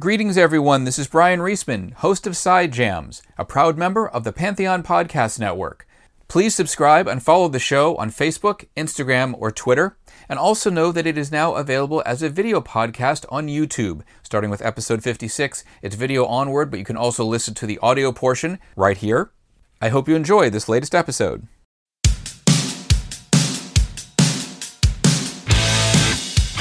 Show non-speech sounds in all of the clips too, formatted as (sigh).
Greetings, everyone. This is Brian Reisman, host of Side Jams, a proud member of the Pantheon Podcast Network. Please subscribe and follow the show on Facebook, Instagram, or Twitter. And also know that it is now available as a video podcast on YouTube. Starting with episode 56, it's video onward, but you can also listen to the audio portion right here. I hope you enjoy this latest episode.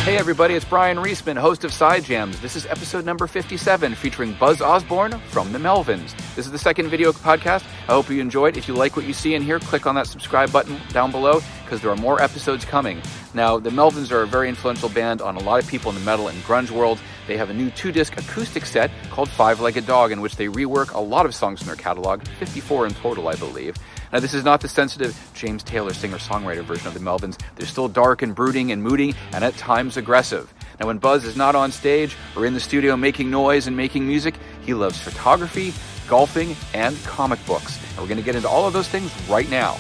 Hey everybody, it's Brian Reisman, host of Side Jams. This is episode number 57 featuring Buzz Osborne from the Melvins. This is the second video podcast. I hope you enjoyed. If you like what you see in here, click on that subscribe button down below because there are more episodes coming. Now, the Melvins are a very influential band on a lot of people in the metal and grunge world. They have a new two disc acoustic set called Five Legged Dog, in which they rework a lot of songs in their catalog, 54 in total, I believe. Now, this is not the sensitive James Taylor singer songwriter version of the Melvins. They're still dark and brooding and moody and at times aggressive. Now, when Buzz is not on stage or in the studio making noise and making music, he loves photography, golfing, and comic books. And we're going to get into all of those things right now.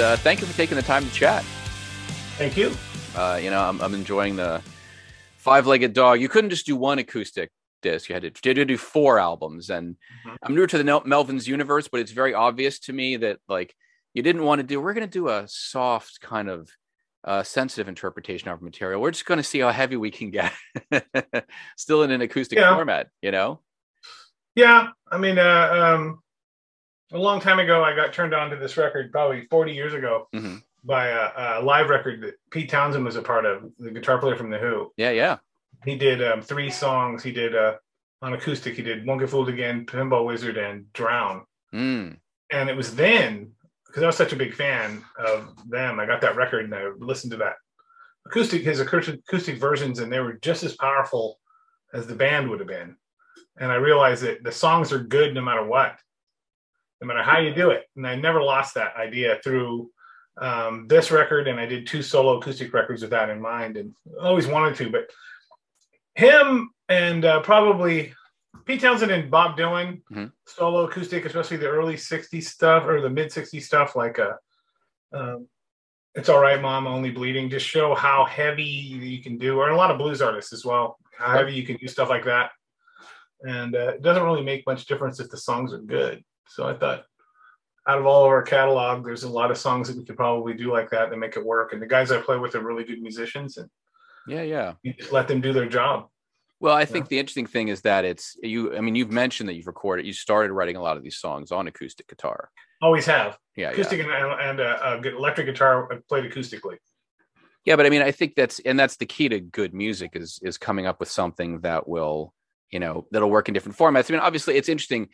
Uh, thank you for taking the time to chat. Thank you. Uh, you know, I'm, I'm enjoying the five legged dog. You couldn't just do one acoustic disc. You had to, you had to do four albums. And mm-hmm. I'm newer to the Melvins universe, but it's very obvious to me that like you didn't want to do. We're going to do a soft kind of uh, sensitive interpretation of material. We're just going to see how heavy we can get, (laughs) still in an acoustic yeah. format. You know? Yeah, I mean, uh, um, a long time ago, I got turned on to this record, probably 40 years ago. Mm-hmm. By a, a live record that Pete Townshend was a part of, the guitar player from The Who. Yeah, yeah he did um, three songs. He did uh, on acoustic. He did "Won't Get Fooled Again," "Pinball Wizard," and "Drown." Mm. And it was then because I was such a big fan of them. I got that record and I listened to that acoustic, his acoustic versions, and they were just as powerful as the band would have been. And I realized that the songs are good no matter what, no matter how you do it. And I never lost that idea through um, this record, and I did two solo acoustic records with that in mind, and always wanted to. But him and uh, probably Pete Townshend and Bob Dylan mm-hmm. solo acoustic, especially the early '60s stuff or the mid '60s stuff, like a. Uh, um, it's all right, mom. Only bleeding. Just show how heavy you can do, or a lot of blues artists as well. How heavy you can do stuff like that, and uh, it doesn't really make much difference if the songs are good. So I thought, out of all of our catalog, there's a lot of songs that we could probably do like that that make it work. And the guys I play with are really good musicians, and yeah, yeah. You just let them do their job. Well, I think yeah. the interesting thing is that it's you. I mean, you've mentioned that you've recorded. You started writing a lot of these songs on acoustic guitar. Always have. Yeah, acoustic yeah. and, and uh, uh, electric guitar played acoustically. Yeah, but I mean, I think that's and that's the key to good music is is coming up with something that will, you know, that'll work in different formats. I mean, obviously, it's interesting.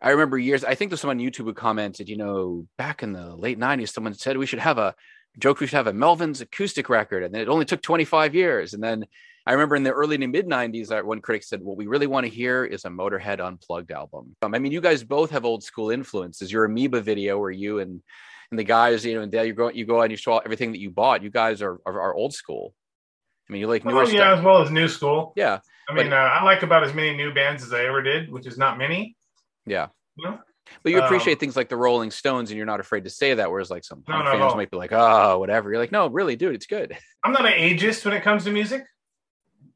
I remember years. I think there's someone on YouTube who commented, you know, back in the late '90s, someone said we should have a joked we should have a Melvins acoustic record, and then it only took 25 years. And then I remember in the early to mid 90s, one critic said, What we really want to hear is a Motorhead unplugged album. Um, I mean, you guys both have old school influences. Your Amoeba video, where you and and the guys, you know, and you go you go and you show everything that you bought. You guys are are, are old school. I mean, you like newer well, yeah, stuff. as well as new school. Yeah, I mean, but, uh, I like about as many new bands as I ever did, which is not many. Yeah. You know? But you appreciate um, things like the Rolling Stones, and you're not afraid to say that. Whereas, like some no, no, fans no. might be like, "Oh, whatever." You're like, "No, really, dude, it's good." (laughs) I'm not an ageist when it comes to music.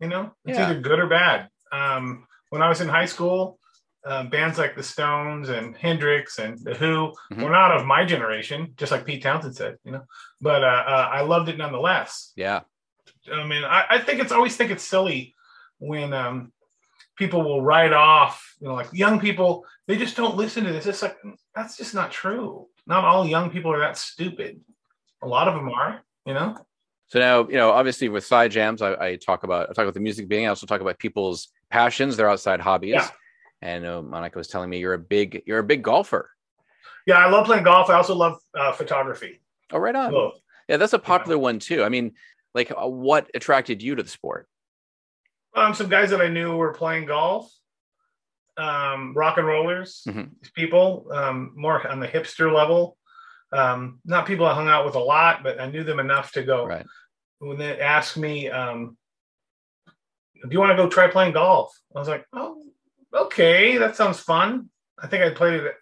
You know, it's yeah. either good or bad. Um, when I was in high school, uh, bands like the Stones and Hendrix and the Who mm-hmm. were not of my generation, just like Pete Townshend said. You know, but uh, uh, I loved it nonetheless. Yeah. I mean, I, I think it's always think it's silly when um, people will write off, you know, like young people, they just don't listen to this. It's like, that's just not true. Not all young people are that stupid. A lot of them are, you know? So now, you know, obviously with side jams, I, I talk about, I talk about the music being, I also talk about people's passions, their outside hobbies. Yeah. And uh, Monica was telling me you're a big, you're a big golfer. Yeah. I love playing golf. I also love uh, photography. Oh, right on. Both. Yeah. That's a popular yeah. one too. I mean, like uh, what attracted you to the sport? Um, some guys that I knew were playing golf, um, rock and rollers, mm-hmm. people, um, more on the hipster level. Um, not people I hung out with a lot, but I knew them enough to go. Right. When they asked me, um, "Do you want to go try playing golf?" I was like, "Oh, okay, that sounds fun." I think I played it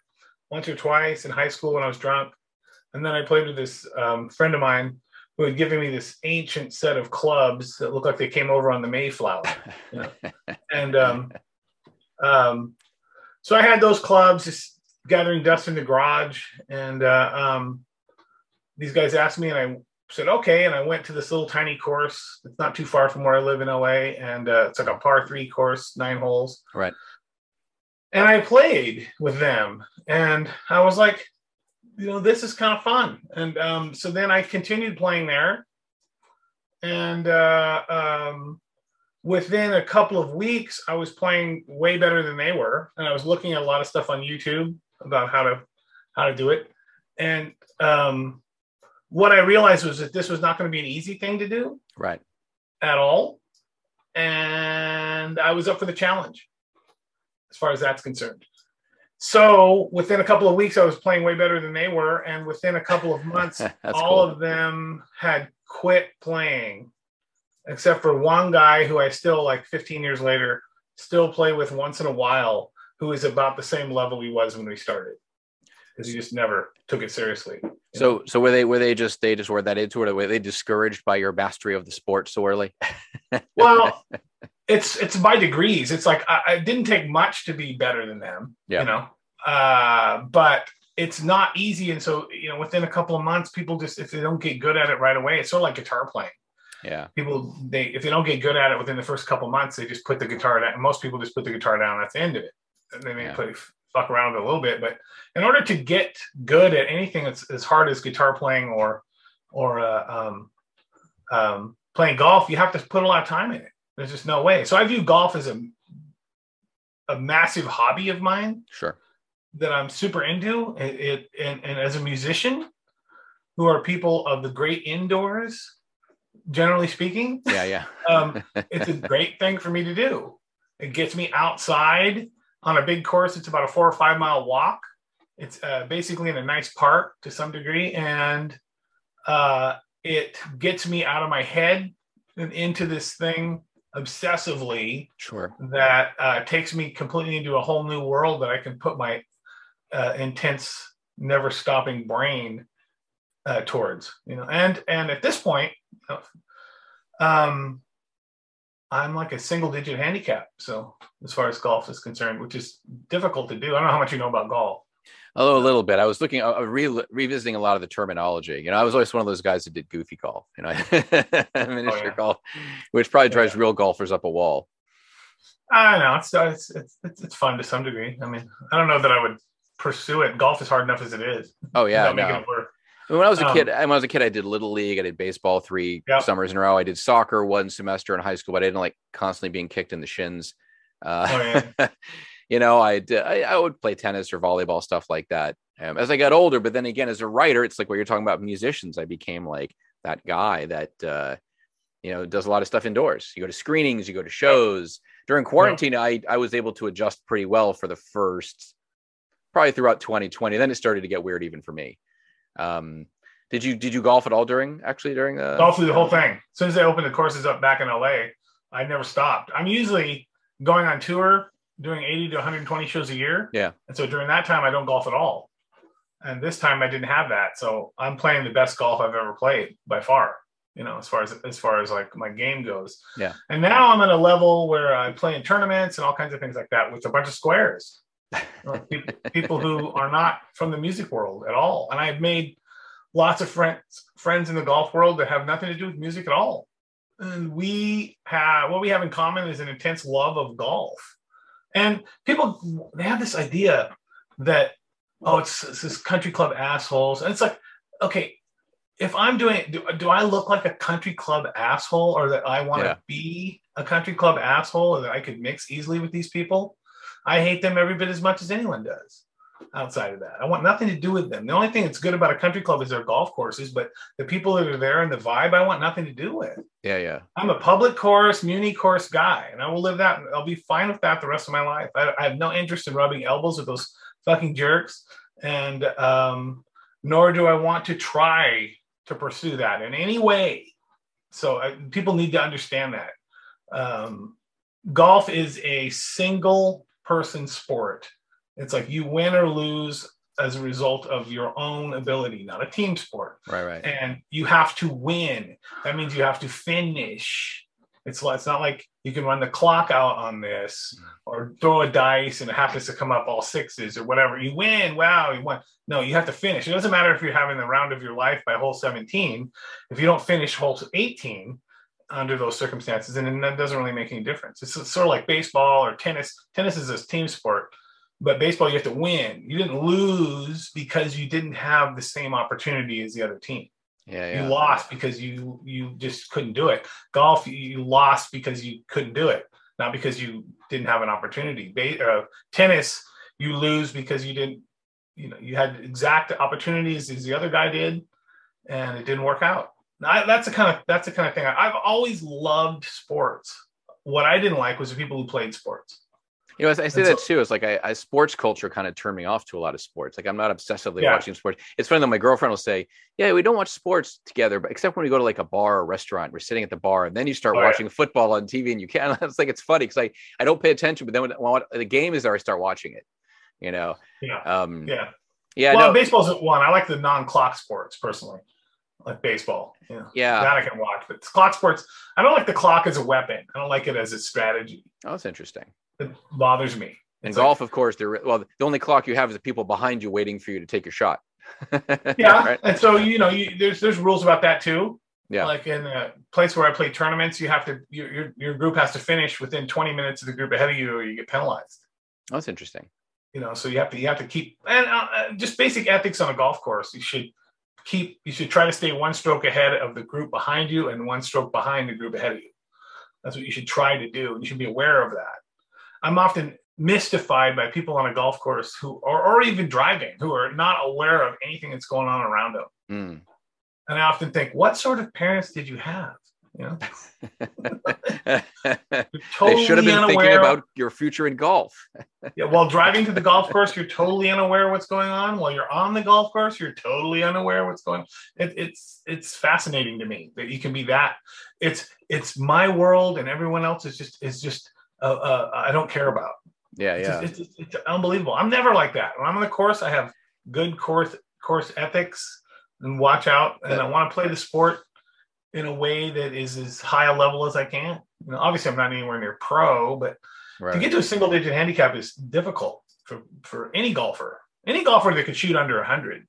once or twice in high school when I was drunk, and then I played with this um, friend of mine who had given me this ancient set of clubs that looked like they came over on the Mayflower. You (laughs) know? and um, um, so I had those clubs just gathering dust in the garage. And uh, um, these guys asked me, and I said, okay. And I went to this little tiny course. It's not too far from where I live in LA. And uh, it's like a par three course, nine holes. Right. And I played with them. And I was like, you know, this is kind of fun. And um, so then I continued playing there. And uh, um, within a couple of weeks, I was playing way better than they were. And I was looking at a lot of stuff on YouTube about how to how to do it. And um, what I realized was that this was not going to be an easy thing to do, right, at all. And I was up for the challenge, as far as that's concerned. So within a couple of weeks, I was playing way better than they were, and within a couple of months, (laughs) all cool. of them had quit playing, except for one guy who I still like 15 years later still play with once in a while, who is about the same level he was when we started, because he just never took it seriously. So, know? so were they were they just they just were that into it? Were they discouraged by your mastery of the sport so early? (laughs) well, it's it's by degrees. It's like I, it didn't take much to be better than them. Yeah. You know, uh, but it's not easy. And so you know, within a couple of months, people just if they don't get good at it right away, it's sort of like guitar playing. Yeah. People they if they don't get good at it within the first couple of months, they just put the guitar down. Most people just put the guitar down. That's the end of it. And they may yeah. play fuck around a little bit, but in order to get good at anything that's as hard as guitar playing or or uh, um, um, playing golf, you have to put a lot of time in it. There's just no way. So I view golf as a a massive hobby of mine. Sure. That I'm super into. It, it and, and as a musician, who are people of the great indoors, generally speaking. Yeah, yeah. (laughs) um, it's a great thing for me to do. It gets me outside on a big course. It's about a four or five mile walk. It's uh, basically in a nice park to some degree, and uh, it gets me out of my head and into this thing obsessively sure. that uh, takes me completely into a whole new world that i can put my uh, intense never stopping brain uh, towards you know? And and at this point um i'm like a single digit handicap so as far as golf is concerned which is difficult to do. I don't know how much you know about golf Although a little bit, I was looking, uh, re- revisiting a lot of the terminology. You know, I was always one of those guys that did goofy golf, you know, (laughs) miniature oh, yeah. golf, which probably drives yeah. real golfers up a wall. I know it's, it's it's it's fun to some degree. I mean, I don't know that I would pursue it. Golf is hard enough as it is. Oh yeah, no. When I was a um, kid, when I was a kid, I did little league. I did baseball three yep. summers in a row. I did soccer one semester in high school, but I didn't like constantly being kicked in the shins. Uh, oh, yeah. (laughs) you know, I'd, I, I would play tennis or volleyball stuff like that um, as I got older. But then again, as a writer, it's like what you're talking about musicians. I became like that guy that uh, you know does a lot of stuff indoors. You go to screenings, you go to shows. During quarantine, yeah. I I was able to adjust pretty well for the first probably throughout 2020. Then it started to get weird even for me. Um, did you did you golf at all during actually during the golf through the whole thing? As soon as they opened the courses up back in LA, I never stopped. I'm usually going on tour doing 80 to 120 shows a year. Yeah. And so during that time, I don't golf at all. And this time I didn't have that. So I'm playing the best golf I've ever played by far, you know, as far as, as far as like my game goes. Yeah. And now I'm at a level where I play in tournaments and all kinds of things like that with a bunch of squares. (laughs) people, people who are not from the music world at all. And I've made lots of friends friends in the golf world that have nothing to do with music at all. And we have what we have in common is an intense love of golf and people they have this idea that oh, it's, it's this country club assholes, and it's like, okay, if I'm doing, do, do I look like a country club asshole, or that I want to yeah. be a country club asshole, or that I could mix easily with these people? I hate them every bit as much as anyone does outside of that. I want nothing to do with them. The only thing that's good about a country club is their golf courses, but the people that are there and the vibe, I want nothing to do with. Yeah, yeah. I'm a public course, muni course guy, and I will live that. I'll be fine with that the rest of my life. I, I have no interest in rubbing elbows with those fucking jerks, and um, nor do I want to try to pursue that in any way. So people need to understand that. Um, golf is a single person sport it's like you win or lose as a result of your own ability, not a team sport. Right, right. And you have to win. That means you have to finish. It's it's not like you can run the clock out on this mm. or throw a dice and it happens to come up all sixes or whatever. You win. Wow, you won. No, you have to finish. It doesn't matter if you're having the round of your life by hole 17. If you don't finish hole 18 under those circumstances, and that doesn't really make any difference. It's sort of like baseball or tennis. Tennis is a team sport but baseball you have to win. You didn't lose because you didn't have the same opportunity as the other team. Yeah, yeah. you lost because you you just couldn't do it. Golf you lost because you couldn't do it not because you didn't have an opportunity. Uh, tennis you lose because you didn't you know you had exact opportunities as the other guy did and it didn't work out. Now, that's the kind of that's the kind of thing I, i've always loved sports. What i didn't like was the people who played sports you know, I, I say that too. It's like I, I, sports culture kind of turned me off to a lot of sports. Like I'm not obsessively yeah. watching sports. It's funny that my girlfriend will say, "Yeah, we don't watch sports together, but except when we go to like a bar or restaurant, we're sitting at the bar, and then you start oh, watching yeah. football on TV, and you can't." (laughs) It's like it's funny because I I don't pay attention, but then when, when the game is there, I start watching it. You know. Yeah. Um, yeah. Yeah. Well, no. baseball's one. I like the non-clock sports personally like baseball. Yeah. Yeah. That I can watch. But clock sports, I don't like the clock as a weapon. I don't like it as a strategy. Oh, that's interesting. It bothers me. In golf, like, of course, there. Well, the only clock you have is the people behind you waiting for you to take your shot. (laughs) yeah, right? and so you know, you, there's there's rules about that too. Yeah, like in a place where I play tournaments, you have to your your, your group has to finish within 20 minutes of the group ahead of you, or you get penalized. Oh, that's interesting. You know, so you have to you have to keep and uh, uh, just basic ethics on a golf course. You should keep you should try to stay one stroke ahead of the group behind you and one stroke behind the group ahead of you. That's what you should try to do. You should be aware of that. I'm often mystified by people on a golf course who are or even driving who are not aware of anything that's going on around them. Mm. And I often think, what sort of parents did you have? You know, (laughs) totally they should have been unaware. thinking about your future in golf. (laughs) yeah, while driving to the golf course, you're totally unaware what's going on. While you're on the golf course, you're totally unaware what's going. on. It, it's it's fascinating to me that you can be that. It's it's my world, and everyone else is just is just uh, uh, I don't care about. Yeah, yeah. It's, it's, it's, unbelievable. I'm never like that. When I'm on the course, I have good course course ethics and watch out, and I want to play the sport in a way that is as high a level as I can. You know, obviously, I'm not anywhere near pro, but right. to get to a single digit handicap is difficult for for any golfer. Any golfer that can shoot under 100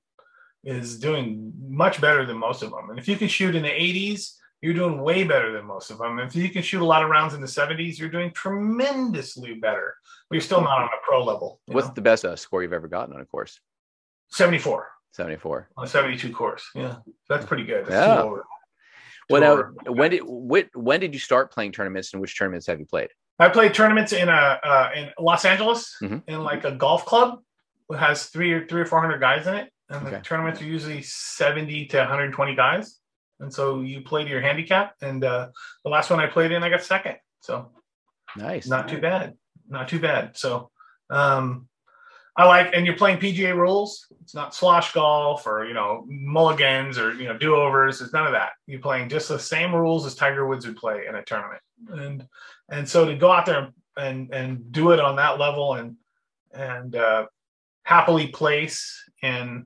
is doing much better than most of them. And if you can shoot in the 80s you're doing way better than most of them. If you can shoot a lot of rounds in the 70s, you're doing tremendously better. But you're still not on a pro level. What's know? the best uh, score you've ever gotten on a course? 74. 74. On a 72 course. Yeah. That's pretty good. That's yeah. Well, now, when did when, when did you start playing tournaments and which tournaments have you played? I played tournaments in a uh, in Los Angeles mm-hmm. in like a golf club that has three or three or four hundred guys in it, and okay. the tournaments are usually seventy to one hundred twenty guys and so you played your handicap. And uh, the last one I played in, I got second. So nice, not too bad, not too bad. So um, I like, and you're playing PGA rules. It's not slosh golf or you know mulligans or you know do overs. It's none of that. You're playing just the same rules as Tiger Woods would play in a tournament. And and so to go out there and and do it on that level and and uh, happily place in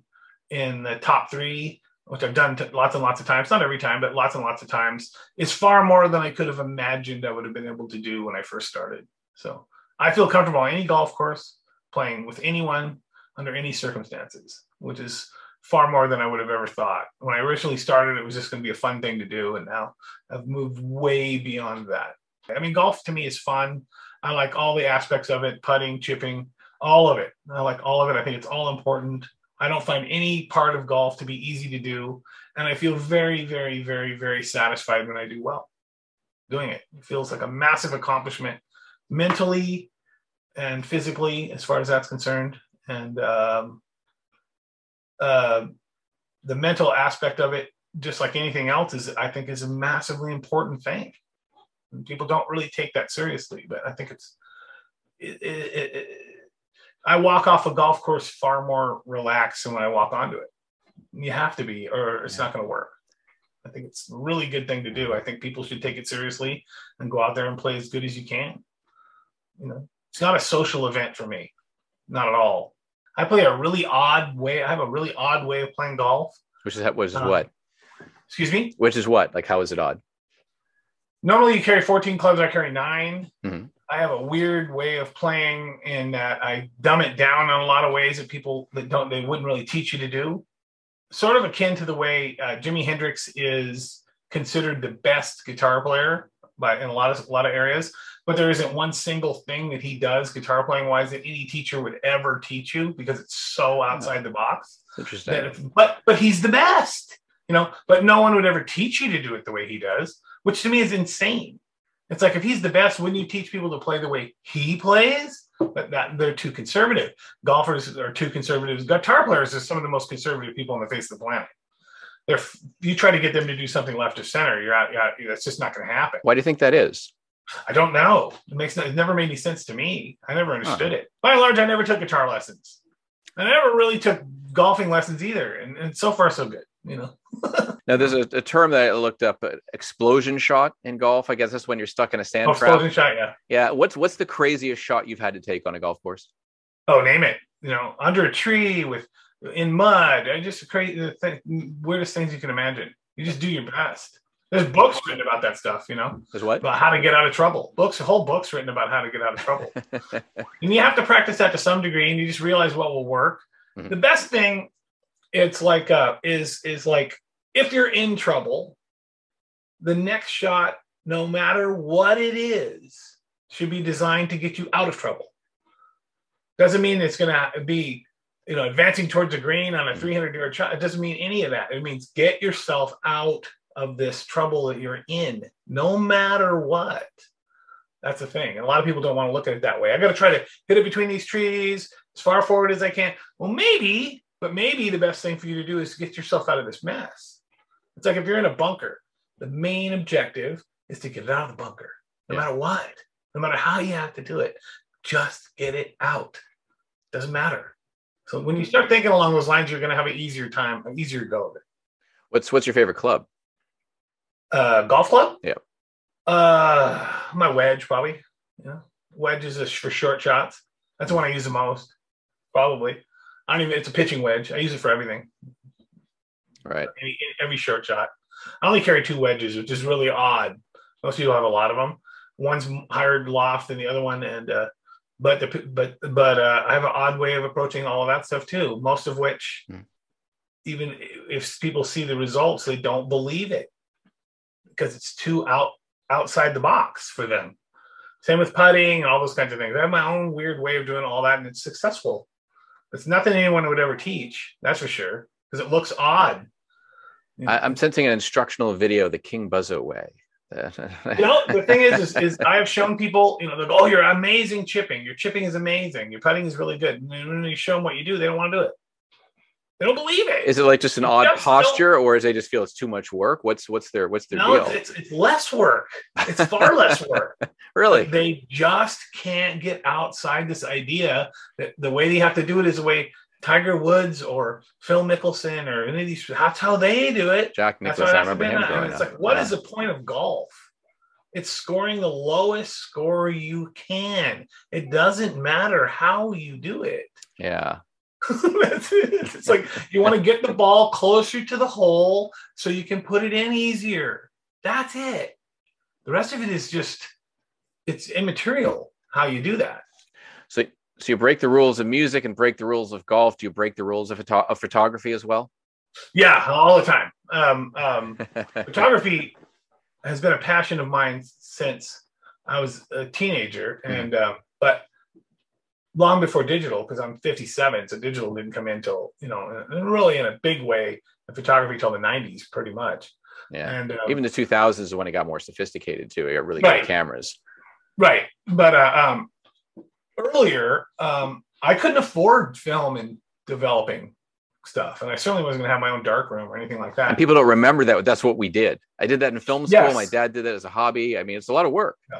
in the top three which I've done lots and lots of times, not every time, but lots and lots of times, is far more than I could have imagined I would have been able to do when I first started. So I feel comfortable on any golf course playing with anyone under any circumstances, which is far more than I would have ever thought. When I originally started, it was just going to be a fun thing to do. And now I've moved way beyond that. I mean, golf to me is fun. I like all the aspects of it putting, chipping, all of it. I like all of it. I think it's all important. I don't find any part of golf to be easy to do. And I feel very, very, very, very satisfied when I do well doing it. It feels like a massive accomplishment mentally and physically, as far as that's concerned. And um, uh, the mental aspect of it, just like anything else, is I think is a massively important thing. And people don't really take that seriously, but I think it's it, it, it, I walk off a golf course far more relaxed than when I walk onto it. You have to be, or it's yeah. not going to work. I think it's a really good thing to do. I think people should take it seriously and go out there and play as good as you can. You know, it's not a social event for me, not at all. I play a really odd way. I have a really odd way of playing golf. Which is which is uh, what? Excuse me. Which is what? Like, how is it odd? Normally, you carry 14 clubs. I carry 9 mm-hmm. I have a weird way of playing in that I dumb it down in a lot of ways that people that don't they wouldn't really teach you to do. Sort of akin to the way uh, Jimi Hendrix is considered the best guitar player by in a lot of a lot of areas but there isn't one single thing that he does guitar playing wise that any teacher would ever teach you because it's so outside the box. Interesting. If, but but he's the best, you know. But no one would ever teach you to do it the way he does, which to me is insane. It's like if he's the best, wouldn't you teach people to play the way he plays? But that they're too conservative. Golfers are too conservative. Guitar players are some of the most conservative people on the face of the planet. They're you try to get them to do something left of center, you're out. You're out that's just not going to happen. Why do you think that is? I don't know. It makes no, it never made any sense to me. I never understood huh. it. By and large, I never took guitar lessons. I never really took golfing lessons either, and, and so far so good. You know. now there's a, a, term that I looked up: uh, explosion shot in golf. I guess that's when you're stuck in a sand oh, trap. Explosion shot, yeah. Yeah. What's what's the craziest shot you've had to take on a golf course? Oh, name it. You know, under a tree with in mud. I just crazy the thing, weirdest things you can imagine. You just do your best. There's books written about that stuff, you know. There's what? About how to get out of trouble. Books, whole books written about how to get out of trouble. (laughs) and you have to practice that to some degree, and you just realize what will work. Mm-hmm. The best thing, it's like uh, is is like if you're in trouble, the next shot, no matter what it is, should be designed to get you out of trouble. Doesn't mean it's going to be you know advancing towards the green on a mm-hmm. 300 yard shot. It doesn't mean any of that. It means get yourself out of this trouble that you're in, no matter what. That's the thing. And a lot of people don't want to look at it that way. I got to try to hit it between these trees as far forward as I can. Well, maybe, but maybe the best thing for you to do is get yourself out of this mess. It's like if you're in a bunker, the main objective is to get it out of the bunker, no yeah. matter what, no matter how you have to do it. Just get it out. Doesn't matter. So when you start thinking along those lines, you're going to have an easier time, an easier go of it. What's what's your favorite club? Uh, golf club? Yeah. Uh, my wedge probably. Yeah, wedge is for short shots. That's the one I use the most. Probably. I don't even. It's a pitching wedge. I use it for everything. Right. Any, every short shot. I only carry two wedges, which is really odd. Most people have a lot of them. One's higher loft than the other one, and uh, but the, but but uh, I have an odd way of approaching all of that stuff too. Most of which, hmm. even if people see the results, they don't believe it because it's too out outside the box for them. Same with putting and all those kinds of things. I have my own weird way of doing all that, and it's successful. It's nothing anyone would ever teach, that's for sure, because it looks odd. I, am sensing an instructional video, the King Buzzo way. (laughs) you know, the thing is, is, is, I have shown people, you know, they go, oh, you're amazing chipping. Your chipping is amazing. Your putting is really good. And when you show them what you do, they don't want to do it. They don't believe it. Is it like just an odd just posture, or is they just feel it's too much work? What's what's their what's their no, deal? It's, it's, less work. It's (laughs) far less work. Really, they just can't get outside this idea that the way they have to do it is the way Tiger Woods or Phil Mickelson or any of these. That's how they do it. Jack Nicklaus. I remember him It's like, what yeah. is the point of golf? It's scoring the lowest score you can. It doesn't matter how you do it. Yeah. (laughs) That's it. It's like you want to get the ball closer to the hole so you can put it in easier. That's it. The rest of it is just it's immaterial how you do that. So so you break the rules of music and break the rules of golf. Do you break the rules of, photo- of photography as well? Yeah, all the time. Um, um, (laughs) photography has been a passion of mine since I was a teenager, mm-hmm. and mm-hmm. but long before digital because I'm 57, so digital didn't come in till you know really in a big way in photography till the 90s, pretty much. Yeah, and um, even the 2000s is when it got more sophisticated too. It got really right. good cameras. Right, but uh, um, earlier um, I couldn't afford film and developing stuff, and I certainly wasn't going to have my own dark room or anything like that. And people don't remember that that's what we did. I did that in film school. Yes. My dad did that as a hobby. I mean, it's a lot of work. Yeah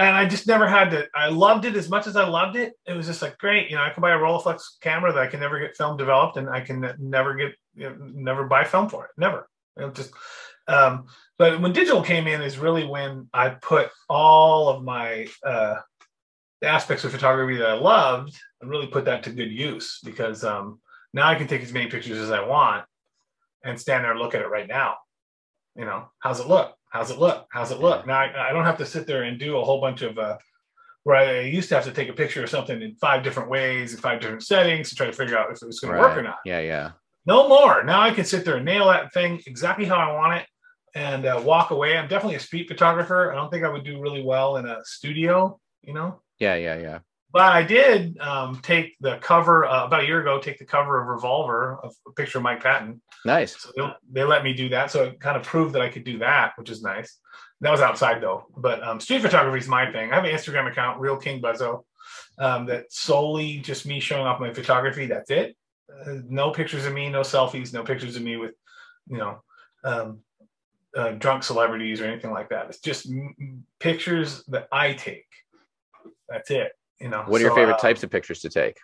and I just never had to. I loved it as much as I loved it. It was just like great, you know. I can buy a Rolleiflex camera that I can never get film developed, and I can never get, you know, never buy film for it. Never. Just. Um, but when digital came in, is really when I put all of my uh, aspects of photography that I loved and really put that to good use because um, now I can take as many pictures as I want and stand there and look at it right now. You know, how's it look? How's it look? How's it look? Now I, I don't have to sit there and do a whole bunch of uh, where I used to have to take a picture of something in five different ways in five different settings to try to figure out if it was going right. to work or not. Yeah, yeah. No more. Now I can sit there and nail that thing exactly how I want it and uh, walk away. I'm definitely a street photographer. I don't think I would do really well in a studio, you know? Yeah, yeah, yeah. But I did um, take the cover uh, about a year ago, take the cover of Revolver, of a picture of Mike Patton. Nice. So they, they let me do that. So it kind of proved that I could do that, which is nice. That was outside though. But um, street photography is my thing. I have an Instagram account, Real King Buzzo, um, that's solely just me showing off my photography. That's it. Uh, no pictures of me, no selfies, no pictures of me with, you know, um, uh, drunk celebrities or anything like that. It's just m- pictures that I take. That's it. You know. What are so, your favorite uh, types of pictures to take?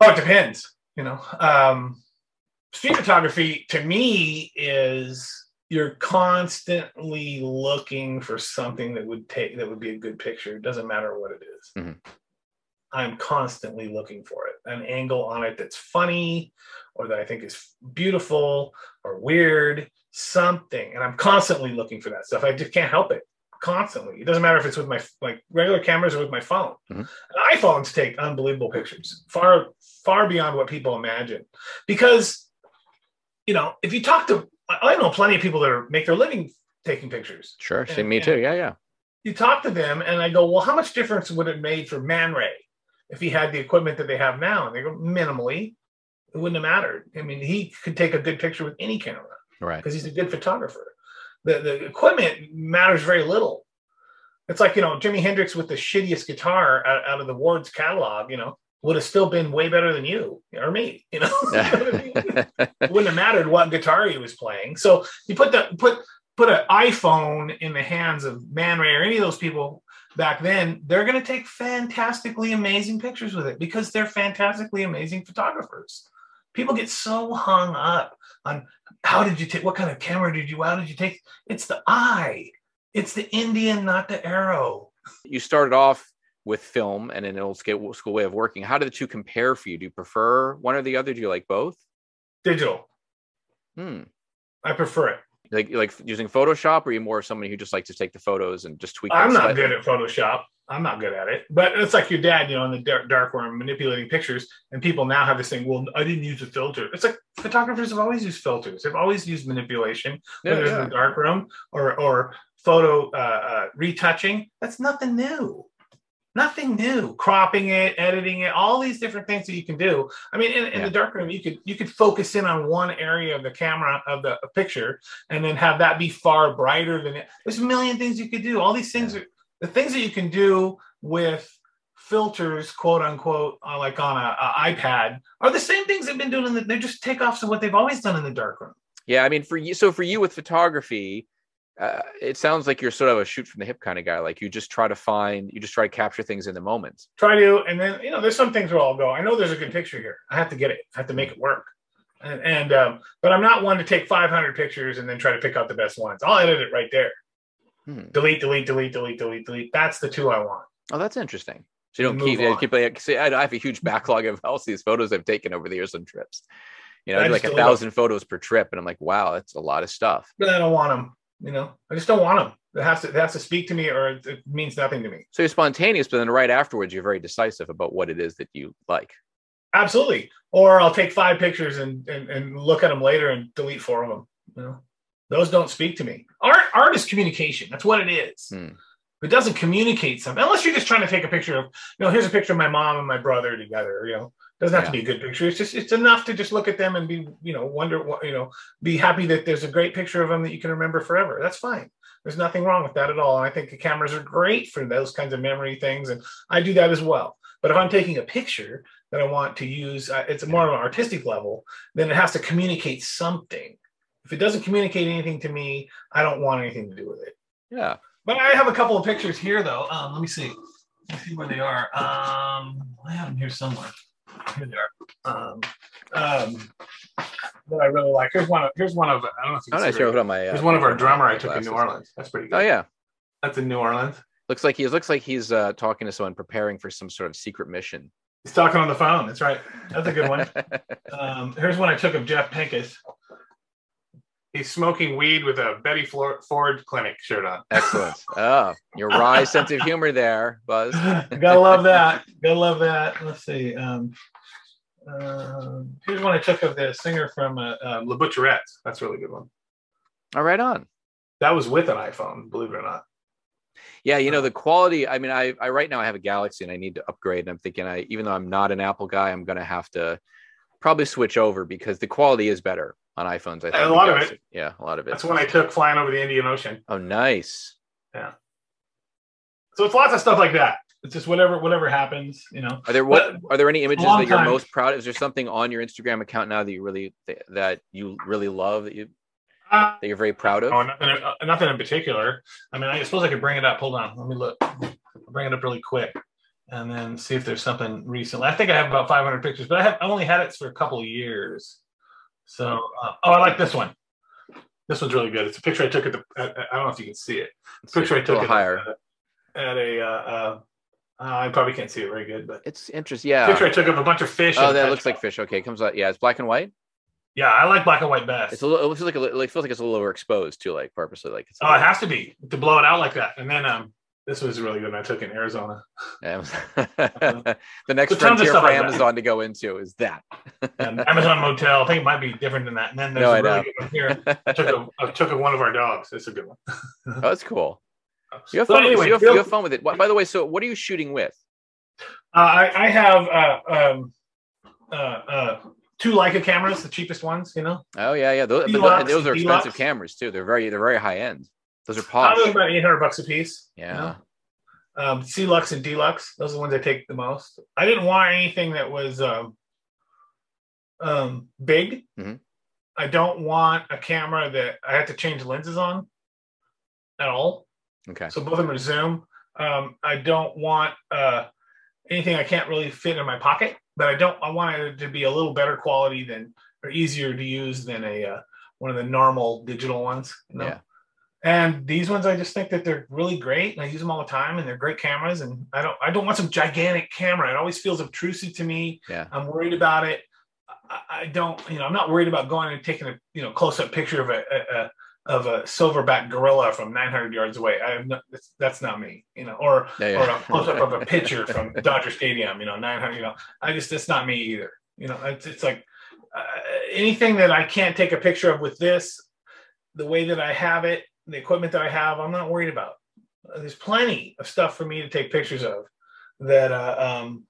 Oh, it depends. You know, um, street photography to me is you're constantly looking for something that would take that would be a good picture. It doesn't matter what it is. Mm-hmm. I'm constantly looking for it, an angle on it that's funny or that I think is beautiful or weird, something. And I'm constantly looking for that stuff. I just can't help it. Constantly. It doesn't matter if it's with my like regular cameras or with my phone. Mm-hmm. iPhones take unbelievable pictures, far, far beyond what people imagine. Because, you know, if you talk to I know plenty of people that are make their living taking pictures. Sure. See, me too. Yeah, yeah. You talk to them and I go, well, how much difference would it made for Man Ray if he had the equipment that they have now? And they go, minimally. It wouldn't have mattered. I mean, he could take a good picture with any camera. Right. Because he's a good photographer. The the equipment matters very little. It's like, you know, Jimi Hendrix with the shittiest guitar out, out of the Ward's catalog, you know, would have still been way better than you or me. You know, (laughs) it wouldn't have mattered what guitar he was playing. So you put the put put an iPhone in the hands of Man Ray or any of those people back then, they're going to take fantastically amazing pictures with it because they're fantastically amazing photographers. People get so hung up on how did you take, what kind of camera did you, how did you take? It's the eye, it's the Indian, not the arrow. You started off with film and an old school way of working. How do the two compare for you? Do you prefer one or the other? Do you like both? Digital. Hmm. I prefer it. Like like using Photoshop, or are you more somebody who just likes to take the photos and just tweak? I'm not slightly? good at Photoshop. I'm not good at it. But it's like your dad, you know, in the dark, dark room manipulating pictures, and people now have this thing. Well, I didn't use a filter. It's like photographers have always used filters. They've always used manipulation, yeah, whether yeah. in the dark room or or photo uh, uh, retouching. That's nothing new nothing new cropping it editing it all these different things that you can do i mean in, in yeah. the darkroom you could you could focus in on one area of the camera of the picture and then have that be far brighter than it there's a million things you could do all these things are the things that you can do with filters quote unquote uh, like on a, a, ipad are the same things they've been doing in the, they're just takeoffs of what they've always done in the darkroom yeah i mean for you so for you with photography uh, it sounds like you're sort of a shoot from the hip kind of guy. Like you just try to find, you just try to capture things in the moment. Try to, and then you know, there's some things where I'll go. I know there's a good picture here. I have to get it. I have to make it work. And, and um, but I'm not one to take 500 pictures and then try to pick out the best ones. I'll edit it right there. Hmm. Delete, delete, delete, delete, delete, delete. That's the two I want. Oh, that's interesting. So you don't keep, you keep like, see, I have a huge backlog of all these photos I've taken over the years on trips. You know, like a thousand photos per trip, and I'm like, wow, that's a lot of stuff. But I don't want them. You know, I just don't want them. It has to it has to speak to me, or it, it means nothing to me. So you're spontaneous, but then right afterwards, you're very decisive about what it is that you like. Absolutely. Or I'll take five pictures and, and, and look at them later and delete four of them. You know, those don't speak to me. Art art is communication. That's what it is. Hmm. It doesn't communicate something unless you're just trying to take a picture of, you know, here's a picture of my mom and my brother together. You know, it doesn't have yeah. to be a good picture. It's just it's enough to just look at them and be you know wonder you know be happy that there's a great picture of them that you can remember forever. That's fine. There's nothing wrong with that at all. And I think the cameras are great for those kinds of memory things, and I do that as well. But if I'm taking a picture that I want to use, uh, it's more of an artistic level. Then it has to communicate something. If it doesn't communicate anything to me, I don't want anything to do with it. Yeah. But I have a couple of pictures here, though. Um, let me see. Let me see where they are. Um, I have them here somewhere here they are. Um, um, that I really like. Here's one of here's one of I don't know if you can oh, see. It on my. Uh, here's one of our drummer I took in New Orleans. That's pretty good. Oh yeah, that's in New Orleans. Looks like he looks like he's uh, talking to someone preparing for some sort of secret mission. He's talking on the phone. That's right. That's a good one. (laughs) um, here's one I took of Jeff Pinkus. He's smoking weed with a Betty Ford clinic shirt on. Excellent. Oh, your wry (laughs) sense of humor there, Buzz. (laughs) Gotta love that. Gotta love that. Let's see. Um, uh, here's one I took of the singer from uh, uh, Le Butcherettes. That's a really good one. All right, on. That was with an iPhone, believe it or not. Yeah, you know the quality. I mean, I, I right now I have a Galaxy and I need to upgrade. And I'm thinking, I even though I'm not an Apple guy, I'm going to have to probably switch over because the quality is better on iPhones. I think a lot of it. Yeah, a lot of it. That's when I took flying over the Indian Ocean. Oh, nice. Yeah. So it's lots of stuff like that. It's just whatever whatever happens, you know. Are there what but, are there any images that you're time. most proud? of? Is there something on your Instagram account now that you really that you really love that you uh, that you're very proud of? Oh, nothing, uh, nothing in particular. I mean, I suppose I could bring it up. Hold on, let me look. I'll bring it up really quick, and then see if there's something recently. I think I have about 500 pictures, but I have I only had it for a couple of years. So, uh, oh, I like this one. This one's really good. It's a picture I took at the. At, I don't know if you can see it. It's a picture I took at, higher. at a. Uh, uh, I probably can't see it very good, but it's interesting. Yeah, picture I took of a bunch of fish. Oh, that looks like fish. Okay, comes out. Yeah, it's black and white. Yeah, I like black and white best. It's a little. It looks like a, it feels like it's a little overexposed too, like purposely. Like It's oh, it has to be to blow it out like that. And then um, this was really good. I took in Arizona. (laughs) the next so frontier for like Amazon that. to go into is that Amazon Motel. I think it might be different than that. And then there's no, a really good one here. I took a, I took a, one of our dogs. It's a good one. (laughs) oh, that's cool. (laughs) You have, so fun, anyway, you, have, you have fun with it. By the way, so what are you shooting with? Uh, I, I, have uh, um, uh, uh two Leica cameras, the cheapest ones, you know. Oh yeah, yeah. Those, those are expensive cameras too. They're very they're very high end. Those are posh. Probably about eight hundred bucks a piece. Yeah. You know? Um, C-Lux and D-Lux, those are the ones I take the most. I didn't want anything that was um, um, big. Mm-hmm. I don't want a camera that I have to change lenses on at all. Okay. So both of them are zoom. Um, I don't want uh, anything I can't really fit in my pocket but I don't. I want it to be a little better quality than or easier to use than a uh, one of the normal digital ones. You know? Yeah. And these ones, I just think that they're really great, and I use them all the time, and they're great cameras. And I don't, I don't want some gigantic camera. It always feels obtrusive to me. Yeah. I'm worried about it. I, I don't, you know, I'm not worried about going and taking a, you know, close up picture of a, a, of a silverback gorilla from 900 yards away. I have no, that's, that's not me, you know, or yeah, yeah. or a close up of a (laughs) pitcher from Dodger Stadium, you know, 900. You know, I just that's not me either. You know, it's it's like uh, anything that I can't take a picture of with this, the way that I have it, the equipment that I have, I'm not worried about. There's plenty of stuff for me to take pictures of that uh, um,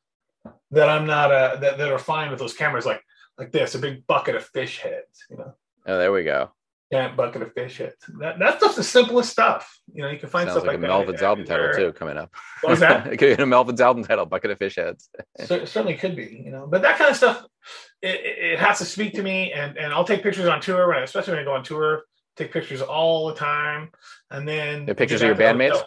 that I'm not uh, that that are fine with those cameras, like like this, a big bucket of fish heads, you know. Oh, there we go giant bucket of fish heads. That, that's just the simplest stuff. You know, you can find Sounds stuff like, like a Melvin's album title too coming up. What was that? it (laughs) could be a Melvin's album title, bucket of fish heads. so, certainly could be, you know, but that kind of stuff, it, it, has to speak to me, and and I'll take pictures on tour, when, especially when I go on tour. Take pictures all the time, and then the pictures of your bandmates.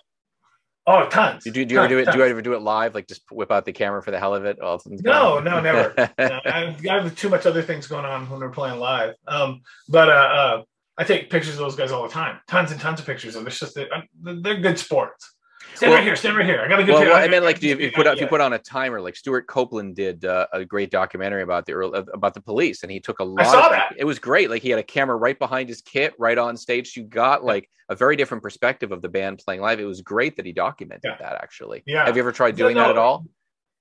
Oh, tons. Do, do, do you ever do it? Tons. Do you ever do it live? Like just whip out the camera for the hell of it? Oh, no, no, never. (laughs) no, I, I have too much other things going on when we're playing live. Um, but uh, uh, I take pictures of those guys all the time, tons and tons of pictures of. Them. It's just uh, they're good sports. Stand well, right here. Stand right here. I got a good. Well, well I mean, like, if you put if you put on a timer, like Stewart Copeland did uh, a great documentary about the about the police, and he took a lot. I saw of, that. It was great. Like he had a camera right behind his kit, right on stage. You got like a very different perspective of the band playing live. It was great that he documented yeah. that. Actually, yeah. Have you ever tried doing no, that at all?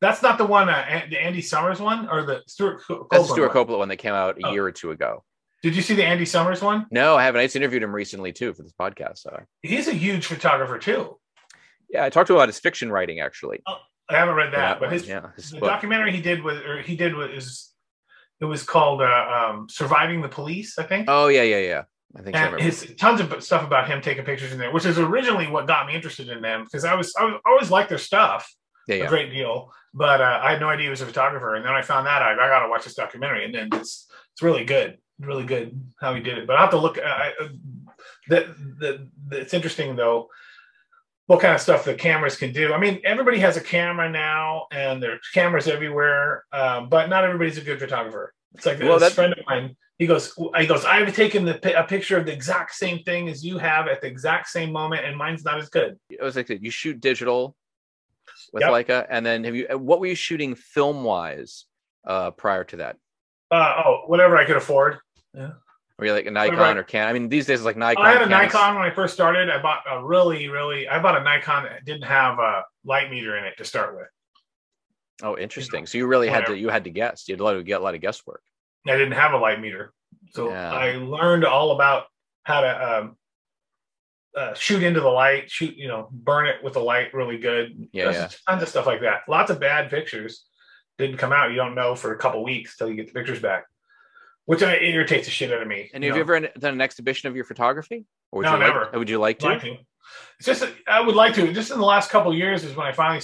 That's not the one, uh, the Andy Summers one, or the Stewart. Copeland That's the Stewart Copeland one that came out a oh. year or two ago. Did you see the Andy Summers one? No, I haven't. I just interviewed him recently too for this podcast. So he's a huge photographer too. Yeah, I talked to him about his fiction writing actually. Oh, I haven't read that, yeah, but his, yeah, his the book. documentary he did with or he did is it was called uh, um, "Surviving the Police," I think. Oh yeah, yeah, yeah. I think and his tons of stuff about him taking pictures in there, which is originally what got me interested in them because I was I was always liked their stuff yeah, yeah. a great deal, but uh, I had no idea he was a photographer, and then I found that I, I got to watch this documentary, and then it's it's really good really good how he did it. But I have to look. I, that the, the, it's interesting though what kind of stuff the cameras can do. I mean, everybody has a camera now, and there's cameras everywhere, um, but not everybody's a good photographer. It's like well, a friend of mine He goes, he goes. I've taken the, a picture of the exact same thing as you have at the exact same moment, and mine's not as good. It was like you shoot digital with yep. Leica, and then have you? What were you shooting film wise uh, prior to that? Uh, oh, whatever I could afford. Yeah. Were you like a Nikon I, or Canon? I mean, these days it's like Nikon. I had a. Nikon when I first started. I bought a really, really. I bought a Nikon that didn't have a light meter in it to start with. Oh, interesting. So you really Whatever. had to you had to guess. You had of get a lot of guesswork. I didn't have a light meter, so yeah. I learned all about how to um, uh, shoot into the light, shoot you know, burn it with the light really good. Yeah, yeah. tons of stuff like that. Lots of bad pictures didn't come out. You don't know for a couple weeks till you get the pictures back, which irritates the shit out of me. And have you, you ever done an exhibition of your photography? Or would no, you never. Like, would you like to? like to? It's just I would like to. Just in the last couple years is when I finally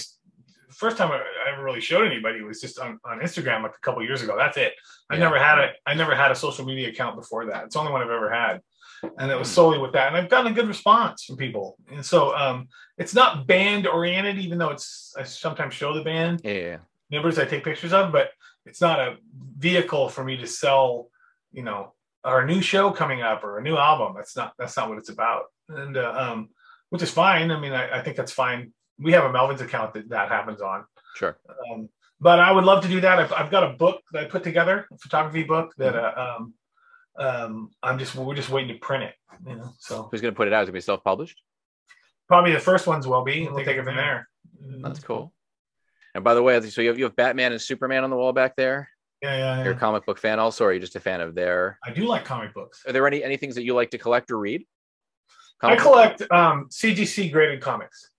first time I ever really showed anybody was just on, on Instagram like a couple years ago. That's it. I yeah. never had a I never had a social media account before that. It's the only one I've ever had. And it was hmm. solely with that. And I've gotten a good response from people. And so um, it's not band oriented, even though it's I sometimes show the band yeah. members I take pictures of, but it's not a vehicle for me to sell, you know, our new show coming up or a new album. That's not that's not what it's about. And uh, um, which is fine. I mean, I, I think that's fine we have a Melvins account that that happens on. Sure. Um, but I would love to do that. I've, I've, got a book that I put together, a photography book that mm-hmm. uh, um, um, I'm just we're just waiting to print it. You know, so who's going to put it out? Is it going to be self published? Probably the first ones will be. We'll take it from there. That's cool. And by the way, so you have, you have Batman and Superman on the wall back there. Yeah, yeah, yeah. You're a comic book fan also, or are you just a fan of their? I do like comic books. Are there any any things that you like to collect or read? Comic I collect um, CGC graded comics.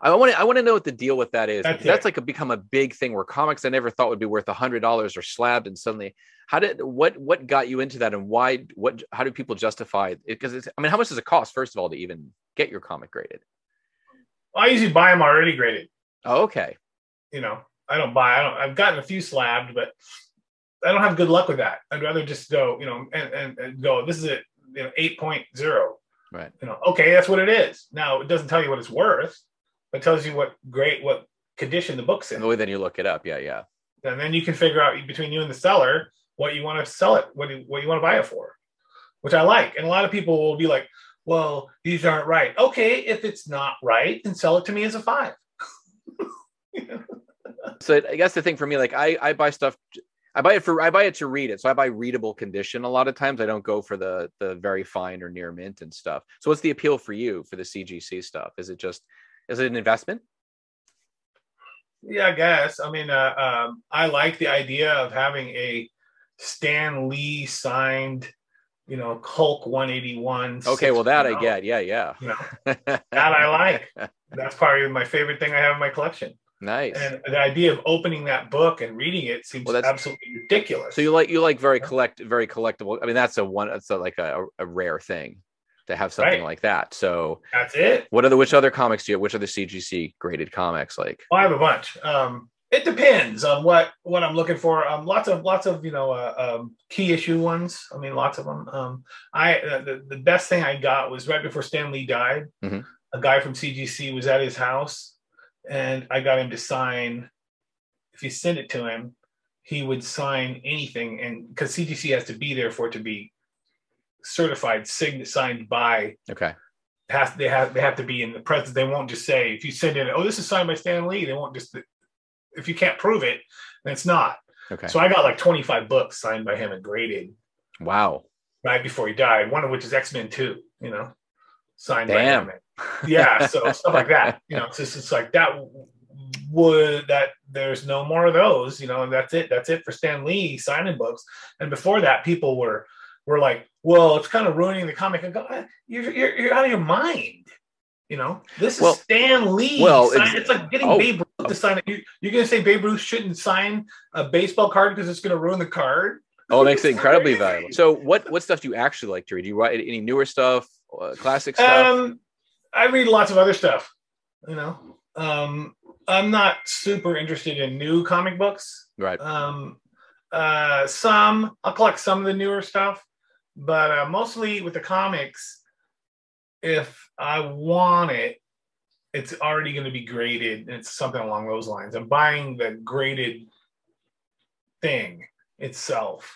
I want to I want to know what the deal with that is. That's, that's like a, become a big thing where comics I never thought would be worth a hundred dollars are slabbed, and suddenly, how did what what got you into that, and why what how do people justify it? Because it's I mean, how much does it cost first of all to even get your comic graded? Well, I usually buy them already graded. Oh, okay. You know, I don't buy. I don't. I've gotten a few slabbed, but I don't have good luck with that. I'd rather just go, you know, and, and, and go. This is a you know eight point zero. Right. You know, okay, that's what it is. Now it doesn't tell you what it's worth it tells you what great what condition the book's in. The way then you look it up, yeah, yeah. And then you can figure out between you and the seller what you want to sell it, what you, what you want to buy it for, which I like. And a lot of people will be like, "Well, these aren't right." Okay, if it's not right, then sell it to me as a five. (laughs) so I guess the thing for me, like I I buy stuff I buy it for I buy it to read it. So I buy readable condition a lot of times. I don't go for the the very fine or near mint and stuff. So what's the appeal for you for the CGC stuff? Is it just is it an investment? Yeah, I guess. I mean, uh, um, I like the idea of having a Stan Lee signed, you know, Hulk 181. Okay, well, that I get. Yeah, yeah. You know, that I like. (laughs) That's probably my favorite thing I have in my collection. Nice. And the idea of opening that book and reading it seems well, absolutely ridiculous. So you like you like very collect very collectible. I mean, that's a one. That's a, like a, a rare thing to have something right. like that. So that's it. What are the which other comics do you have? Which are the CGC graded comics like? Well, I have a bunch. Um, it depends on what what I'm looking for. Um, lots of lots of you know uh, um, key issue ones. I mean, lots of them. Um, I uh, the, the best thing I got was right before Stan Lee died. Mm-hmm. A guy from CGC was at his house, and I got him to sign. If you send it to him, he would sign anything, and because CGC has to be there for it to be certified, sign, signed by. Okay. Has they have they have to be in the presence. They won't just say if you send in, oh, this is signed by Stan Lee. They won't just if you can't prove it, then it's not. Okay. So I got like 25 books signed by him and graded. Wow. Right before he died. One of which is X Men Two. You know, signed Damn. by him. Yeah. So stuff like that. You know, it's just it's like that would that there's no more of those. You know, and that's it. That's it for Stan Lee signing books. And before that, people were were like, well, it's kind of ruining the comic. And go, eh, you're, you're, you're out of your mind. You know, this is well, Stan Lee. Well, it's, it's, like getting oh, Babe Ruth to sign it. You, you're going to say Babe Ruth shouldn't sign a baseball card because it's going to ruin the card? Oh, it makes it incredibly valuable. So, what what stuff do you actually like to read? Do you write any newer stuff, uh, classic stuff? Um, I read lots of other stuff. You know, um, I'm not super interested in new comic books. Right. Um, uh, some I'll collect some of the newer stuff but uh, mostly with the comics, if I want it, it's already going to be graded. and It's something along those lines. I'm buying the graded thing itself.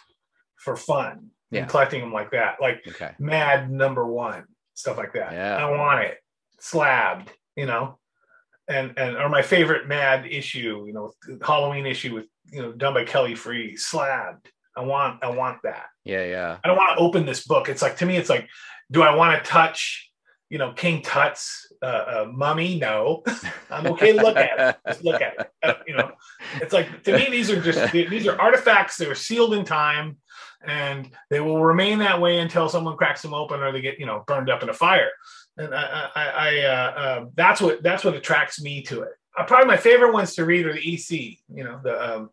for fun yeah. and collecting them like that, like okay. Mad Number One, stuff like that. Yeah. I want it slabbed, you know, and and or my favorite Mad issue, you know, Halloween issue with you know done by Kelly Freas, slabbed. I want I want that. Yeah, yeah. I don't want to open this book. It's like to me, it's like, do I want to touch, you know, King Tut's uh, uh, mummy? No, I'm okay to look at it. Just look at it. Uh, you know, it's like to me, these are just these are artifacts that are sealed in time, and they will remain that way until someone cracks them open or they get you know burned up in a fire. And I, I, I uh, uh, that's what that's what attracts me to it. Uh, probably my favorite ones to read are the EC. You know, the um,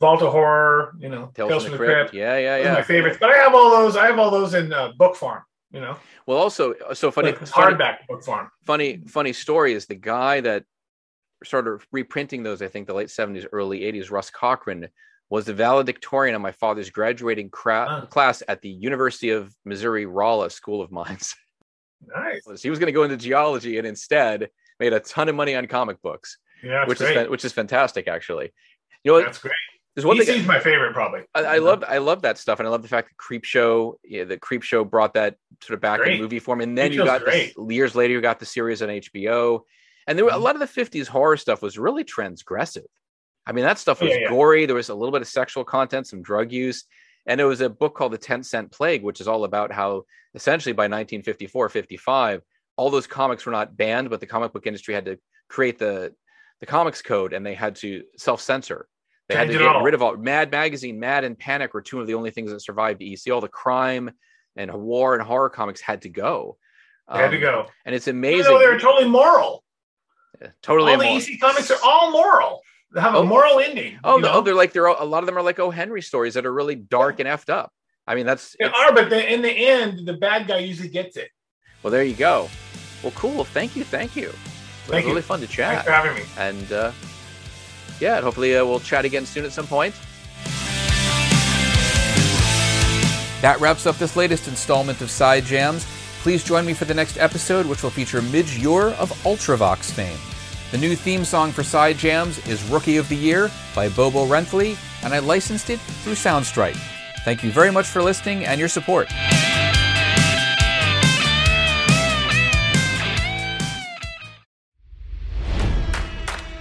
Vault of Horror, you know, Tales, Tales from the, Crypt. Crypt. Yeah, yeah, yeah. My favorites, but I have all those. I have all those in uh, book form. You know. Well, also, uh, so funny. Like hardback book form. Funny, funny story is the guy that started reprinting those. I think the late seventies, early eighties. Russ Cochran was the valedictorian of my father's graduating cra- ah. class at the University of Missouri Rolla School of Mines. (laughs) Nice. he was going to go into geology and instead made a ton of money on comic books. Yeah, which great. is which is fantastic, actually. You know, that's great. There's one EC's thing. my favorite, probably. I, I love I love that stuff, and I love the fact that Creepshow, yeah, the Creep Show brought that sort of back great. in movie form, and then you got this, years later you got the series on HBO, and there were a mm-hmm. lot of the '50s horror stuff was really transgressive. I mean, that stuff was yeah, yeah. gory. There was a little bit of sexual content, some drug use, and it was a book called The Ten Cent Plague, which is all about how essentially by 1954, 55, all those comics were not banned, but the comic book industry had to create the the comics code, and they had to self censor they had to get rid of all Mad Magazine, Mad and Panic were two of the only things that survived EC. All the crime and war and horror comics had to go. Um, had to go. Um, and it's amazing. they're totally moral. Yeah, totally. All immoral. the EC comics are all moral. They have a oh, moral ending. Oh no, they're like they're a lot of them are like O. Henry stories that are really dark and effed up. I mean, that's they are, but the, in the end, the bad guy usually gets it. Well, there you go. Well, cool. Thank you. Thank you. It Thank was really fun to chat. Thanks for having me. And uh, yeah, hopefully uh, we'll chat again soon at some point. That wraps up this latest installment of Side Jams. Please join me for the next episode, which will feature Midge Ure of Ultravox fame. The new theme song for Side Jams is Rookie of the Year by Bobo Renfley, and I licensed it through Soundstripe. Thank you very much for listening and your support.